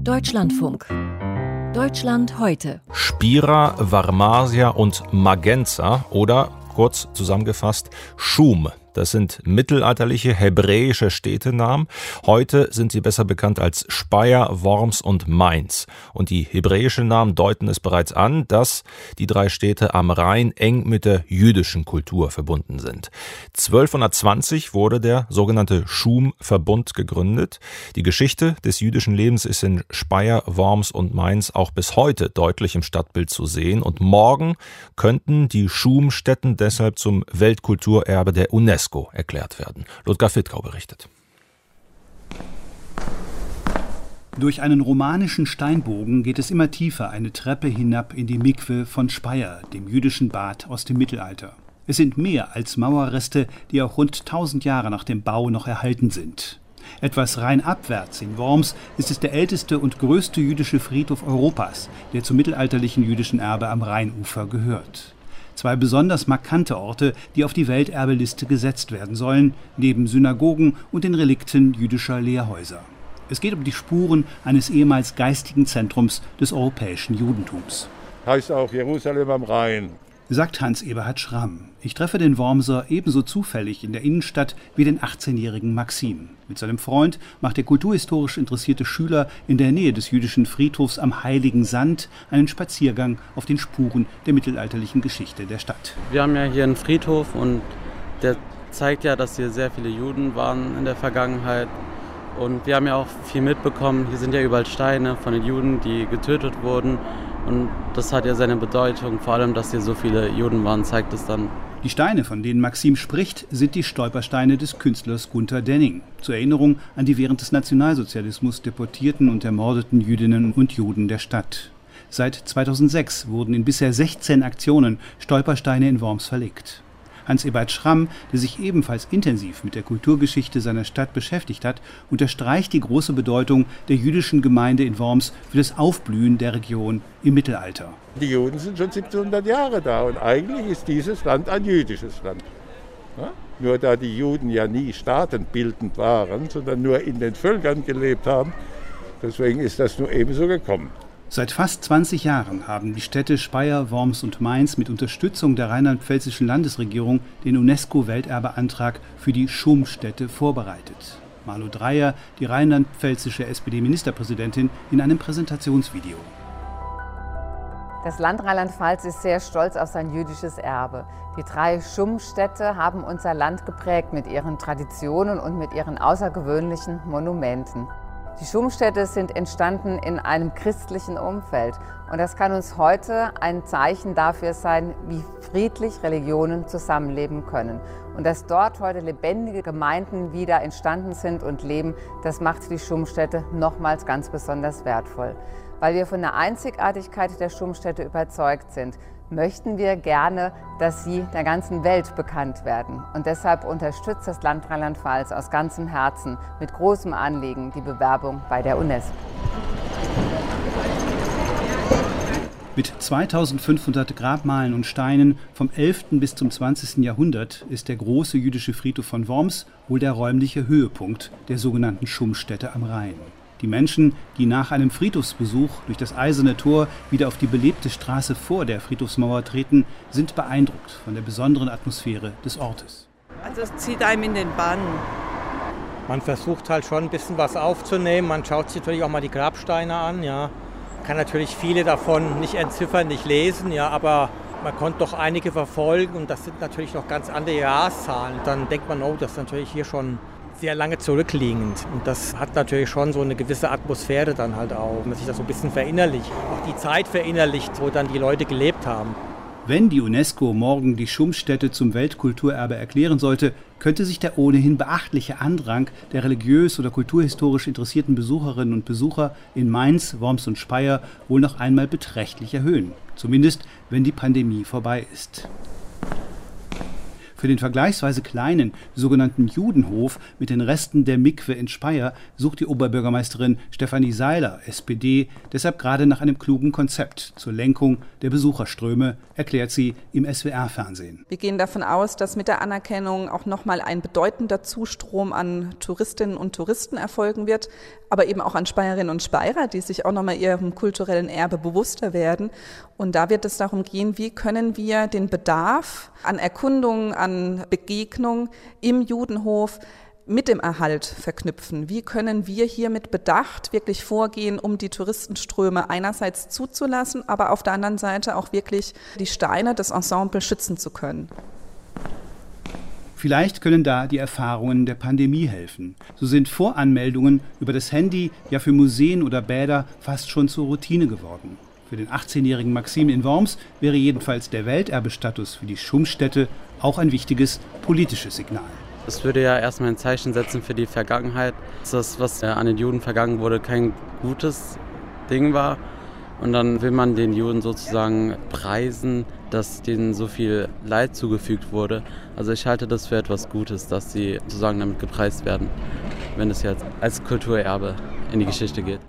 Deutschlandfunk. Deutschland heute. Spira, Varmasia und Magenza oder kurz zusammengefasst Schum. Das sind mittelalterliche hebräische Städtenamen. Heute sind sie besser bekannt als Speyer, Worms und Mainz. Und die hebräischen Namen deuten es bereits an, dass die drei Städte am Rhein eng mit der jüdischen Kultur verbunden sind. 1220 wurde der sogenannte Schum-Verbund gegründet. Die Geschichte des jüdischen Lebens ist in Speyer, Worms und Mainz auch bis heute deutlich im Stadtbild zu sehen. Und morgen könnten die Schumstätten deshalb zum Weltkulturerbe der UNESCO UNESCO erklärt werden. Ludger Fittkau berichtet. Durch einen romanischen Steinbogen geht es immer tiefer eine Treppe hinab in die Mikwe von Speyer, dem jüdischen Bad aus dem Mittelalter. Es sind mehr als Mauerreste, die auch rund 1000 Jahre nach dem Bau noch erhalten sind. Etwas rein abwärts in Worms ist es der älteste und größte jüdische Friedhof Europas, der zum mittelalterlichen jüdischen Erbe am Rheinufer gehört. Zwei besonders markante Orte, die auf die Welterbeliste gesetzt werden sollen, neben Synagogen und den Relikten jüdischer Lehrhäuser. Es geht um die Spuren eines ehemals geistigen Zentrums des europäischen Judentums. Heißt auch Jerusalem am Rhein sagt Hans-Eberhard Schramm. Ich treffe den Wormser ebenso zufällig in der Innenstadt wie den 18-jährigen Maxim. Mit seinem Freund macht der kulturhistorisch interessierte Schüler in der Nähe des jüdischen Friedhofs am Heiligen Sand einen Spaziergang auf den Spuren der mittelalterlichen Geschichte der Stadt. Wir haben ja hier einen Friedhof und der zeigt ja, dass hier sehr viele Juden waren in der Vergangenheit. Und wir haben ja auch viel mitbekommen, hier sind ja überall Steine von den Juden, die getötet wurden. Und das hat ja seine Bedeutung, vor allem, dass hier so viele Juden waren, zeigt es dann. Die Steine, von denen Maxim spricht, sind die Stolpersteine des Künstlers Gunther Denning. Zur Erinnerung an die während des Nationalsozialismus deportierten und ermordeten Jüdinnen und Juden der Stadt. Seit 2006 wurden in bisher 16 Aktionen Stolpersteine in Worms verlegt. Hans-Ebert Schramm, der sich ebenfalls intensiv mit der Kulturgeschichte seiner Stadt beschäftigt hat, unterstreicht die große Bedeutung der jüdischen Gemeinde in Worms für das Aufblühen der Region im Mittelalter. Die Juden sind schon 1700 Jahre da und eigentlich ist dieses Land ein jüdisches Land. Nur da die Juden ja nie staatenbildend waren, sondern nur in den Völkern gelebt haben, deswegen ist das nur ebenso gekommen. Seit fast 20 Jahren haben die Städte Speyer, Worms und Mainz mit Unterstützung der rheinland-pfälzischen Landesregierung den UNESCO-Welterbeantrag für die Schumstätte vorbereitet. Malu Dreyer, die rheinland-pfälzische SPD-Ministerpräsidentin, in einem Präsentationsvideo. Das Land Rheinland-Pfalz ist sehr stolz auf sein jüdisches Erbe. Die drei Schumstädte haben unser Land geprägt mit ihren Traditionen und mit ihren außergewöhnlichen Monumenten. Die Schumstädte sind entstanden in einem christlichen Umfeld und das kann uns heute ein Zeichen dafür sein, wie friedlich Religionen zusammenleben können. Und dass dort heute lebendige Gemeinden wieder entstanden sind und leben, das macht die Schumstädte nochmals ganz besonders wertvoll. Weil wir von der Einzigartigkeit der Schumstädte überzeugt sind, möchten wir gerne, dass sie der ganzen Welt bekannt werden. Und deshalb unterstützt das Land Rheinland-Pfalz aus ganzem Herzen mit großem Anliegen die Bewerbung bei der UNESCO. Mit 2500 Grabmalen und Steinen vom 11. bis zum 20. Jahrhundert ist der große jüdische Friedhof von Worms wohl der räumliche Höhepunkt der sogenannten Schumstätte am Rhein. Die Menschen, die nach einem Friedhofsbesuch durch das Eiserne Tor wieder auf die belebte Straße vor der Friedhofsmauer treten, sind beeindruckt von der besonderen Atmosphäre des Ortes. Also es zieht einem in den Bann. Man versucht halt schon ein bisschen was aufzunehmen. Man schaut sich natürlich auch mal die Grabsteine an. Ja. Kann natürlich viele davon nicht entziffern, nicht lesen, ja, aber man konnte doch einige verfolgen und das sind natürlich noch ganz andere Jahreszahlen. Dann denkt man, oh, das ist natürlich hier schon sehr lange zurückliegend. Und das hat natürlich schon so eine gewisse Atmosphäre dann halt auch, man sich das so ein bisschen verinnerlicht. Auch die Zeit verinnerlicht, wo dann die Leute gelebt haben. Wenn die UNESCO morgen die Schumstätte zum Weltkulturerbe erklären sollte, könnte sich der ohnehin beachtliche Andrang der religiös oder kulturhistorisch interessierten Besucherinnen und Besucher in Mainz, Worms und Speyer wohl noch einmal beträchtlich erhöhen. Zumindest, wenn die Pandemie vorbei ist. Für den vergleichsweise kleinen sogenannten Judenhof mit den Resten der Mikwe in Speyer sucht die Oberbürgermeisterin Stefanie Seiler, SPD, deshalb gerade nach einem klugen Konzept zur Lenkung der Besucherströme, erklärt sie im SWR-Fernsehen. Wir gehen davon aus, dass mit der Anerkennung auch nochmal ein bedeutender Zustrom an Touristinnen und Touristen erfolgen wird, aber eben auch an Speyerinnen und Speyerer, die sich auch nochmal ihrem kulturellen Erbe bewusster werden. Und da wird es darum gehen, wie können wir den Bedarf an Erkundungen, an Begegnung im Judenhof mit dem Erhalt verknüpfen. Wie können wir hier mit Bedacht wirklich vorgehen, um die Touristenströme einerseits zuzulassen, aber auf der anderen Seite auch wirklich die Steine des Ensembles schützen zu können? Vielleicht können da die Erfahrungen der Pandemie helfen. So sind Voranmeldungen über das Handy ja für Museen oder Bäder fast schon zur Routine geworden. Für den 18-jährigen Maxim in Worms wäre jedenfalls der Welterbestatus für die Schummstätte auch ein wichtiges politisches Signal. Es würde ja erstmal ein Zeichen setzen für die Vergangenheit, dass das, was an den Juden vergangen wurde, kein gutes Ding war. Und dann will man den Juden sozusagen preisen, dass denen so viel Leid zugefügt wurde. Also ich halte das für etwas Gutes, dass sie sozusagen damit gepreist werden, wenn es jetzt als Kulturerbe in die Geschichte geht.